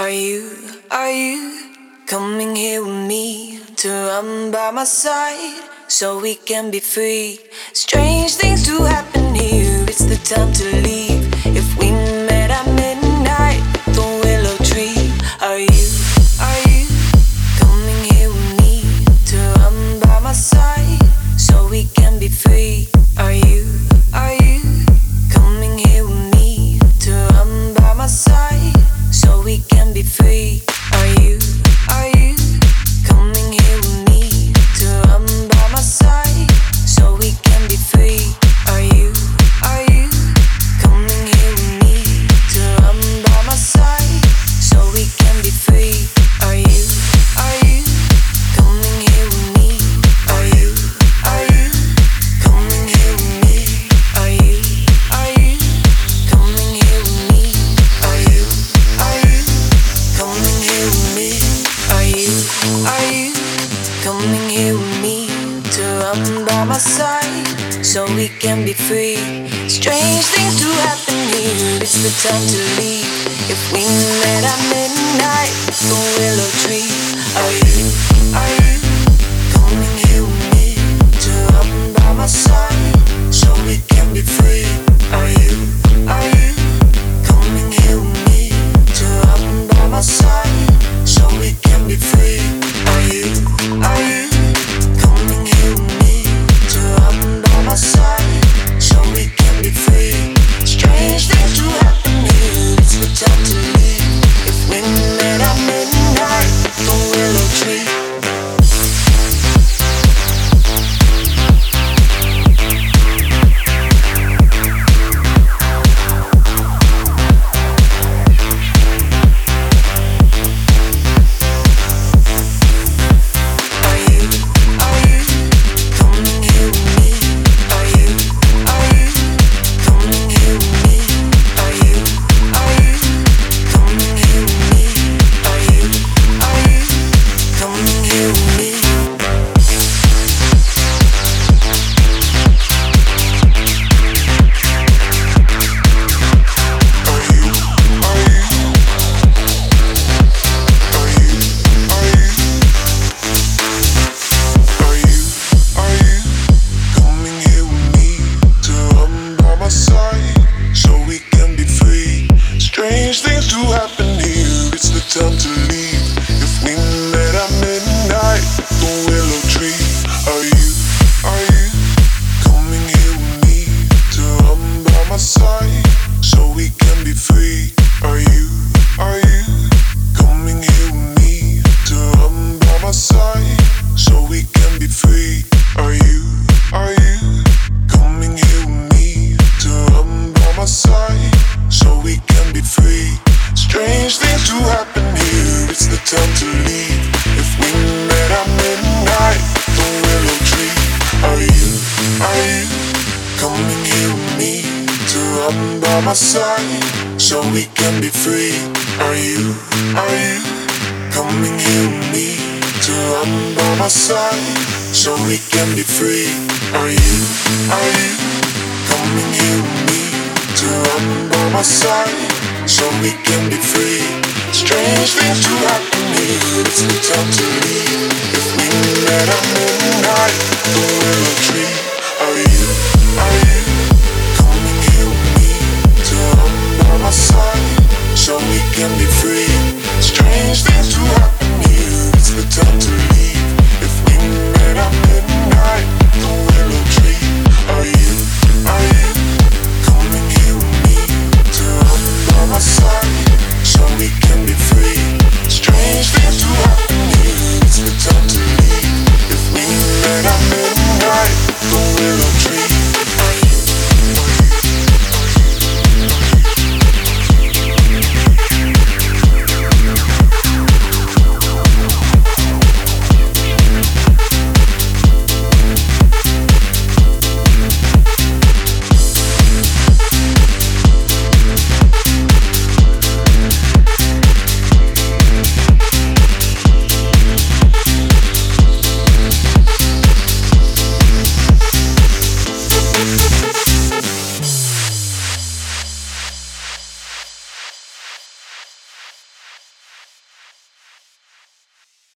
Are you, are you coming here with me to run by my side so we can be free? Strange things do happen. around by my side so we can be free. Strange things do happen here. It's the time to leave. If we met at midnight, the willow tree. strange things to happen here. It's the time to leave. If we met at midnight, the willow tree. Are you, are you coming here with me? To run by my side so we can be free. Are you, are you coming here with me? To run by my side so we can be free. Are you, are you coming here with me? To run by my side so we can be free. Strange things do happen here. It's the time to leave. If we met at moonlight, the a tree.